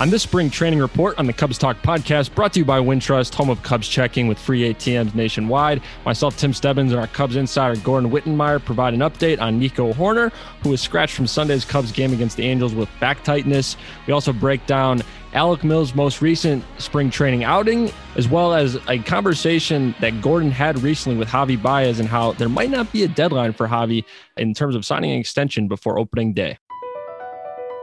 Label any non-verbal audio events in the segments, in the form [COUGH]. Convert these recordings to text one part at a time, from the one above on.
On this spring training report on the Cubs Talk podcast, brought to you by Wintrust, home of Cubs checking with free ATMs nationwide, myself, Tim Stebbins, and our Cubs insider Gordon Wittenmyer provide an update on Nico Hoerner, who was scratched from Sunday's Cubs game against the Angels with back tightness. We also break down Alec Mills' most recent spring training outing, as well as a conversation that Gordon had recently with Javy Baez and how there might not be a deadline for Javy in terms of signing an extension before opening day.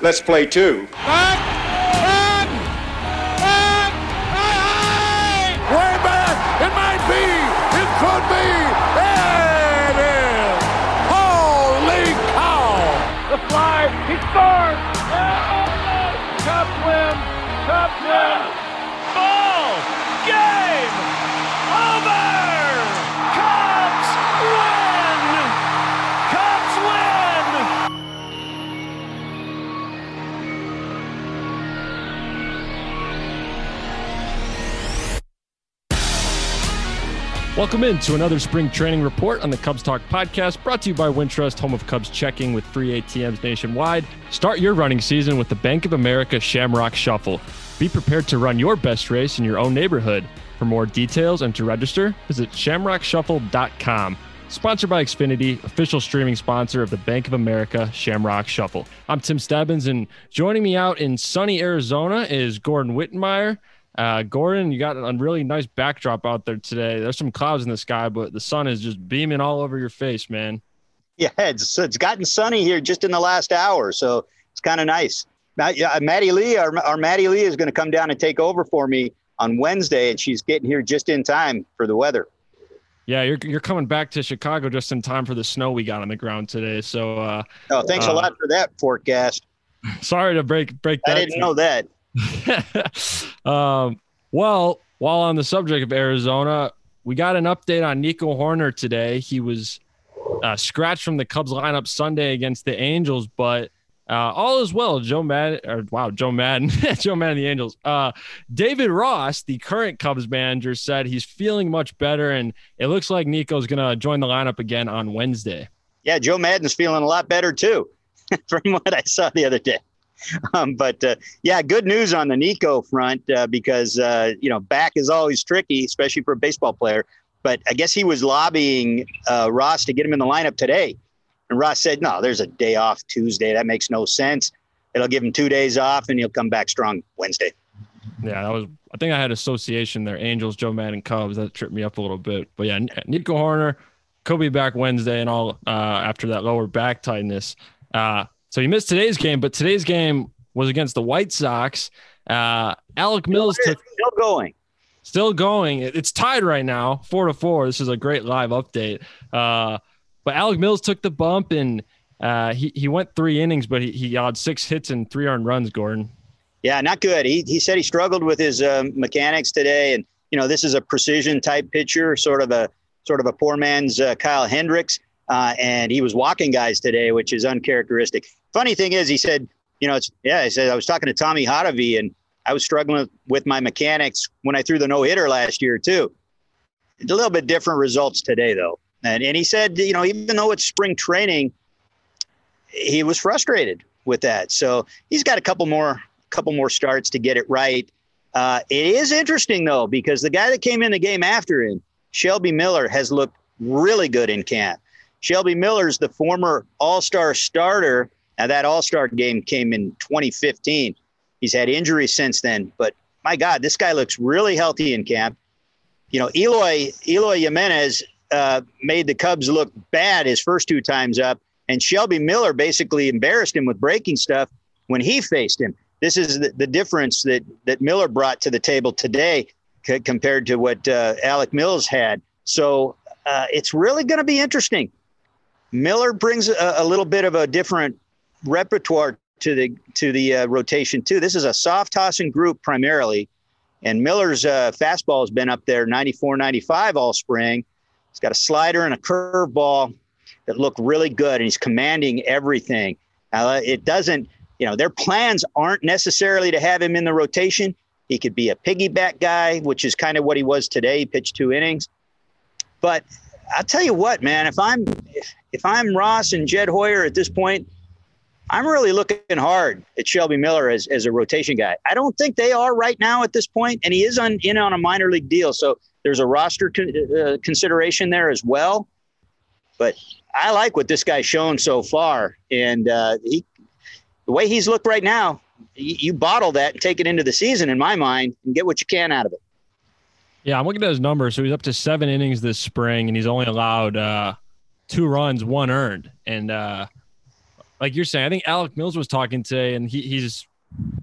Let's play two. Back! Welcome in to another spring training report on the Cubs Talk podcast, brought to you by Wintrust, home of Cubs checking with free ATMs nationwide. Start your running season with the Bank of America Shamrock Shuffle. Be prepared to run your best race in your own neighborhood. For more details and to register, visit shamrockshuffle.com. Sponsored by Xfinity, official streaming sponsor of the Bank of America Shamrock Shuffle. I'm Tim Stebbins, and joining me out in sunny Arizona is Gordon Wittenmyer. Uh, Gordon, you got a really nice backdrop out there today. There's some clouds in the sky, but the sun is just beaming all over your face, man. Yeah, it's it's gotten sunny here just in the last hour, so it's kind of nice. Now, yeah, Maddie Lee, our, our Maddie Lee is going to come down and take over for me on Wednesday, and she's getting here just in time for the weather. Yeah, you're you're coming back to Chicago just in time for the snow we got on the ground today. So, uh, oh, thanks uh, a lot for that forecast. [LAUGHS] Sorry to break break that. I didn't know that. [LAUGHS] um, well, while on the subject of Arizona, we got an update on Nico Hoerner today. He was uh, scratched from the Cubs lineup Sunday against the Angels, but uh, all is well. Joe Maddon, or wow, Joe Maddon, [LAUGHS] Joe Maddon, the Angels. Uh, David Ross, the current Cubs manager, said he's feeling much better, and it looks like Nico's going to join the lineup again on Wednesday. Yeah, Joe Maddon's feeling a lot better too, [LAUGHS] from what I saw the other day. [LAUGHS] Um, but uh, yeah, good news on the Nico front uh, because uh, you know back is always tricky, especially for a baseball player. But I guess he was lobbying uh, Ross to get him in the lineup today, and Ross said, "No, there's a day off Tuesday. That makes no sense. It'll give him two days off, and he'll come back strong Wednesday." Yeah, that was. I think I had association there. Angels, Joe Maddon, Cubs. That tripped me up a little bit. But yeah, Nico Hoerner could be back Wednesday and all uh, after that lower back tightness. Uh, so he missed today's game, but today's game was against the White Sox. Uh, Alec Mills still, took, still going, still going. It's tied right now, four to four. This is a great live update. Uh, but Alec Mills took the bump and uh, he he went three innings, but he he had six hits and three earned runs. Gordon. Yeah, not good. He he said he struggled with his um, mechanics today, and you know this is a precision type pitcher, sort of a sort of a poor man's uh, Kyle Hendricks. Uh, and he was walking guys today, which is uncharacteristic. Funny thing is, he said, you know, it's yeah. He said I was talking to Tommy Hotovy, and I was struggling with my mechanics when I threw the no hitter last year too. It's a little bit different results today, though. And and he said, you know, even though it's spring training, he was frustrated with that. So he's got a couple more couple more starts to get it right. Uh, it is interesting though because the guy that came in the game after him, Shelby Miller, has looked really good in camp. Shelby Miller's the former All Star starter. Now, that All Star game came in 2015. He's had injuries since then, but my God, this guy looks really healthy in camp. You know, Eloy, Eloy Jimenez uh, made the Cubs look bad his first two times up, and Shelby Miller basically embarrassed him with breaking stuff when he faced him. This is the, the difference that, that Miller brought to the table today c- compared to what uh, Alec Mills had. So uh, it's really going to be interesting. Miller brings a, a, little bit of a different repertoire to the to the uh, rotation too. This is a soft tossing group primarily, and Miller's uh, fastball has been up there 94, 95 all spring. He's got a slider and a curveball that look really good, and he's commanding everything. Now, it doesn't, you know, their plans aren't necessarily to have him in the rotation. He could be a piggyback guy, which is kind of what he was today. He pitched two innings, but I'll tell you what, man. If I'm if I'm Ross and Jed Hoyer at this point, I'm really looking hard at Shelby Miller as, as a rotation guy. I don't think they are right now at this point, and he is on in on a minor league deal, so there's a roster con- uh, consideration there as well. But I like what this guy's shown so far, and uh, he, the way he's looked right now, you, you bottle that and take it into the season, in my mind, and get what you can out of it. Yeah, I'm looking at his numbers. So he's up to seven innings this spring, and he's only allowed uh, two runs, one earned. And uh, like you're saying, I think Alec Mills was talking today, and he, he's,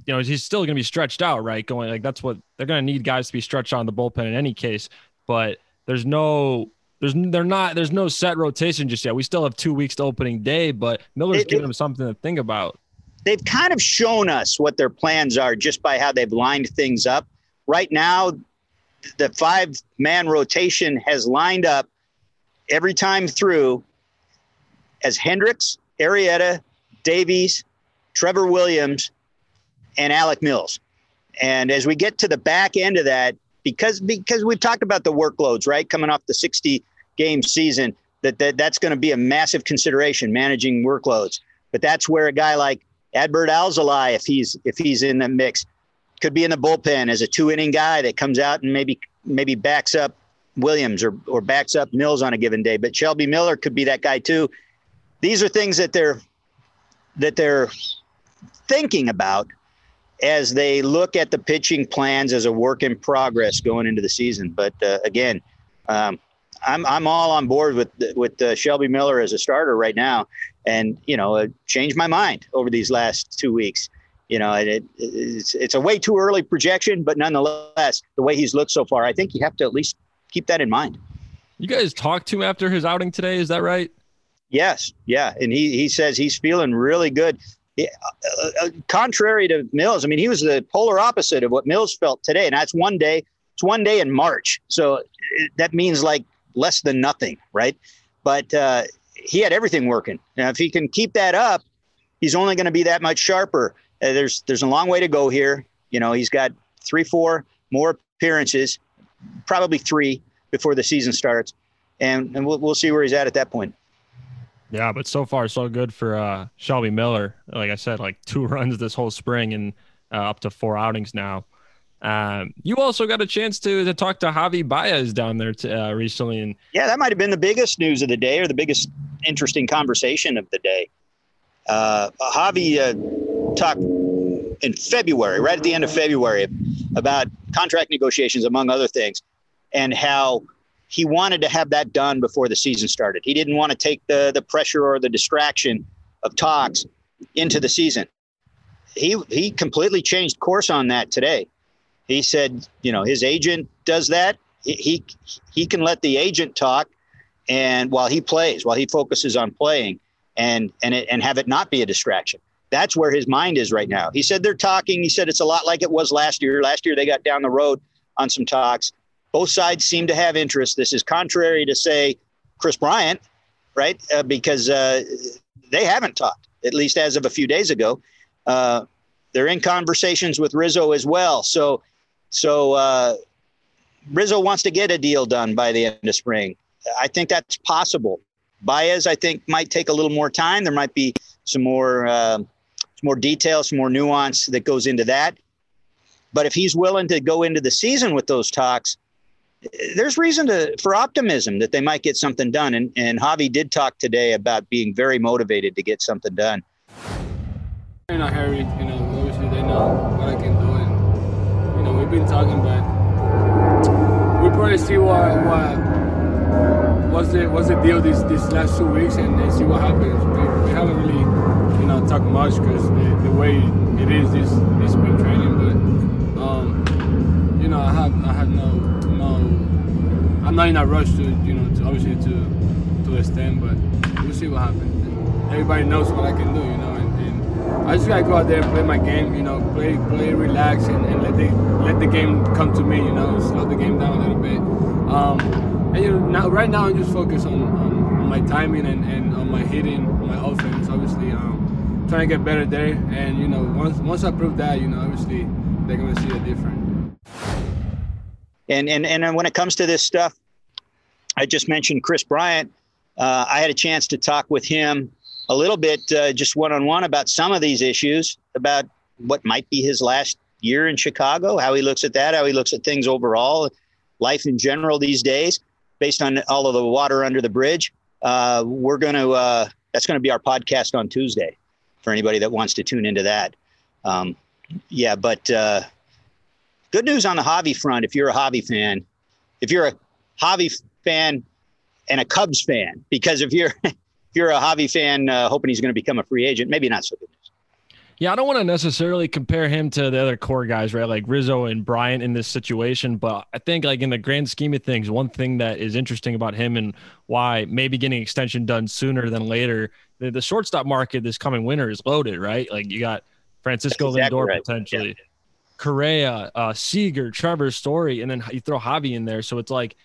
you know, he's still going to be stretched out, right? Going like that's what they're going to need guys to be stretched out in the bullpen in any case. But there's no, there's they're not, there's no set rotation just yet. We still have two weeks to opening day, but Miller's it, giving it, him something to think about. They've kind of shown us what their plans are just by how they've lined things up. Right now, the five man rotation has lined up every time through as Hendricks, Arrieta, Davies, Trevor Williams, and Alec Mills. And as we get to the back end of that, because because we've talked about the workloads, right, coming off the 60 game season, that, that that's going to be a massive consideration managing workloads. But that's where a guy like Adbert Alzolay, if he's if he's in the mix, could be in the bullpen as a two inning guy that comes out and maybe maybe backs up Williams or or backs up Mills on a given day. But Shelby Miller could be that guy too. These are things that they're that they're thinking about as they look at the pitching plans as a work in progress going into the season. But uh, again, um, I'm I'm all on board with with uh, Shelby Miller as a starter right now, and you know, uh, changed my mind over these last two weeks you know, it, it's it's a way too early projection, but nonetheless, the way he's looked so far, I think you have to at least keep that in mind. You guys talked to him after his outing today, is that right? Yes, yeah, and he he says he's feeling really good. Yeah, uh, uh, contrary to Mills, I mean, he was the polar opposite of what Mills felt today, and that's one day. It's one day in March, so it, that means like less than nothing, right? But uh, he had everything working. Now, if he can keep that up, he's only going to be that much sharper. Uh, there's there's a long way to go here. You know, he's got three, four more appearances, probably three before the season starts, and and we'll we'll see where he's at at that point. Yeah, but so far so good for uh, Shelby Miller. Like I said, like two [LAUGHS] runs this whole spring and uh, up to four outings now. Um, you also got a chance to to talk to Javy Baez down there to, uh, recently, and yeah, that might have been the biggest news of the day or the biggest interesting conversation of the day. Uh, Javy uh, talked in February, right at the end of February, about contract negotiations, among other things, and how he wanted to have that done before the season started. He didn't want to take the the pressure or the distraction of talks into the season. He he completely changed course on that today. He said, you know, his agent does that. He he can let the agent talk, and while he plays, while he focuses on playing, and and it, and have it not be a distraction that's where his mind is right now. He said they're talking. He said it's a lot like it was last year. Last year they got down the road on some talks. Both sides seem to have interest. This is contrary to say Kris Bryant, right? Uh, because uh, they haven't talked, at least as of a few days ago. Uh, they're in conversations with Rizzo as well. So, so uh, Rizzo wants to get a deal done by the end of spring. I think that's possible. Baez, I think, might take a little more time. There might be some more uh, some more detail, some more nuance that goes into that. But if he's willing to go into the season with those talks, there's reason to for optimism that they might get something done. And and Javy did talk today about being very motivated to get something done. In a hurry, you know, obviously they know what I can do, and you know we've been talking, but we probably see what what what's the what's the deal these these last two weeks, and, see what happens. We, we haven't really you know talk much because the, the, way it is this this spring training. But um, you know, I have I have no. I'm not in a rush to you know to obviously to to extend, but we'll see what happens. And everybody knows what I can do, you know, and, and I just gotta go out there and play my game. You know, play, play, relax, and, and let the let the game come to me. You know, slow the game down a little bit. Um, and you know, now right now I'm just focused on, on, on my timing and, and on my hitting, my offense. Obviously, um, trying to get better there. And you know, once once I prove that, you know, obviously they're gonna see a difference. And and and when it comes to this stuff, I just mentioned Kris Bryant. Uh, I had a chance to talk with him a little bit, uh, just one on one, about some of these issues, about what might be his last year in Chicago, how he looks at that, how he looks at things overall, life in general these days, based on all of the water under the bridge. Uh, we're going to, uh, that's going to be our podcast on Tuesday for anybody that wants to tune into that. Um, yeah, but uh, good news on the Javy front. If you're a Javy fan, if you're a Javy fan and a Cubs fan, because if you're [LAUGHS] if you're a Javy fan uh, hoping he's going to become a free agent, maybe not so good news. Yeah, I don't want to necessarily compare him to the other core guys, right? Like Rizzo and Bryant in this situation, but I think like in the grand scheme of things, one thing that is interesting about him and why maybe getting extension done sooner than later, the, the shortstop market this coming winter is loaded, right? Like you got Francisco exactly Lindor right. potentially, yeah. Correa, uh, Seager, Trevor Story, and then you throw Javy in there. So it's like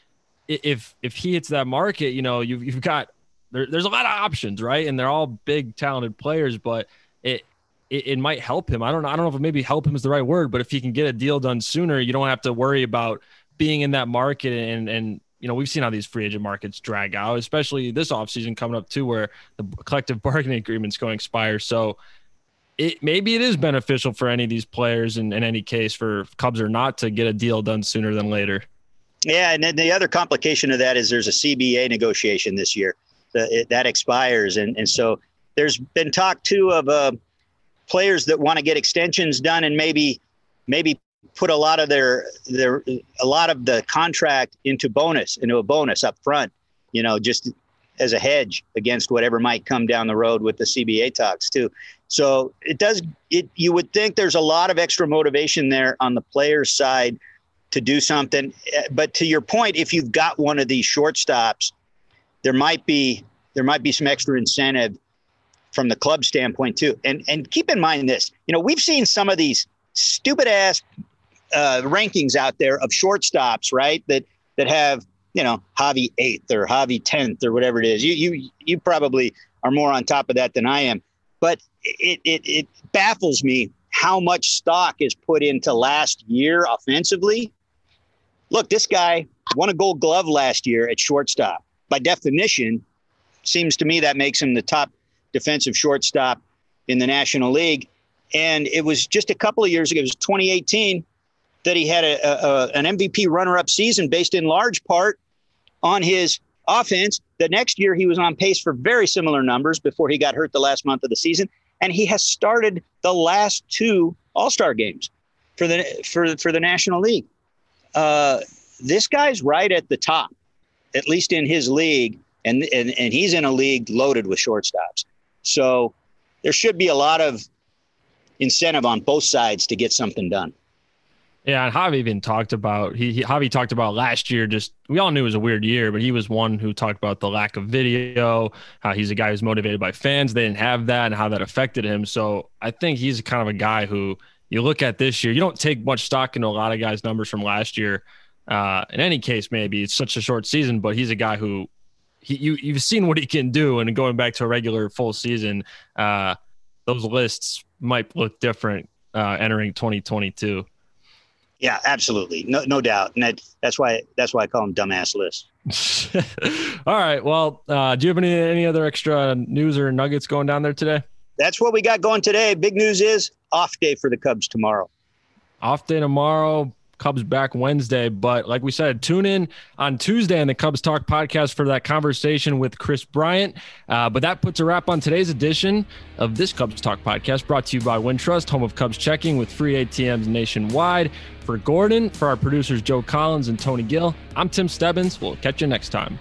if if he hits that market, you know, you've you've got there, there's a lot of options, right? And they're all big, talented players, but it, it, it might help him. I don't know. I don't know if maybe help him is the right word, but if he can get a deal done sooner, you don't have to worry about being in that market and and you know, we've seen how these free agent markets drag out, especially this offseason coming up too, where the collective bargaining agreement's going to expire. So it maybe it is beneficial for any of these players in, in any case for Cubs or not to get a deal done sooner than later. Yeah, and then the other complication of that is there's a CBA negotiation this year it, that expires, and and so there's been talk too of uh, players that want to get extensions done and maybe maybe put a lot of their their a lot of the contract into bonus into a bonus up front, you know, just as a hedge against whatever might come down the road with the CBA talks too. So it does it you would think there's a lot of extra motivation there on the player's side to do something. But to your point, if you've got one of these shortstops there might be there might be some extra incentive from the club standpoint too. And and keep in mind this, you know, we've seen some of these stupid ass uh, rankings out there of shortstops, right? That that have you know Javy eighth or Javy tenth or whatever it is. You you you probably are more on top of that than I am, but it it it baffles me how much stock is put into last year offensively. Look, this guy won a Gold Glove last year at shortstop by definition, seems to me that makes him the top defensive shortstop in the National League. And it was just a couple of years ago, it was 2018, that he had a, a, an MVP runner up season based in large part on his offense. The next year, he was on pace for very similar numbers before he got hurt the last month of the season. And he has started the last two All Star games for the, for, for the National League. Uh, this guy's right at the top at least in his league, and, and, and he's in a league loaded with shortstops. So there should be a lot of incentive on both sides to get something done. Yeah, and Javy even talked about he, he Javy talked about last year. Just we all knew it was a weird year, but he was one who talked about the lack of video, how he's a guy who's motivated by fans. They didn't have that, and how that affected him. So I think he's kind of a guy who you look at this year. You don't take much stock into a lot of guys' numbers from last year. Uh, in any case, maybe it's such a short season, but he's a guy who he, you you've seen what he can do, and going back to a regular full season, uh, those lists might look different uh, entering 2022. Yeah, absolutely, no no doubt, and that that's why that's why I call them dumbass lists. [LAUGHS] All right, well, uh, do you have any any other extra news or nuggets going down there today? That's what we got going today. Big news is off day for the Cubs tomorrow. Off day tomorrow. Cubs back Wednesday. But like we said, tune in on Tuesday on the Cubs Talk podcast for that conversation with Kris Bryant. Uh, but that puts a wrap on today's edition of this Cubs Talk podcast brought to you by Wintrust, home of Cubs checking with free ATMs nationwide. For Gordon, for our producers Joe Collins and Tony Gill, I'm Tim Stebbins. We'll catch you next time.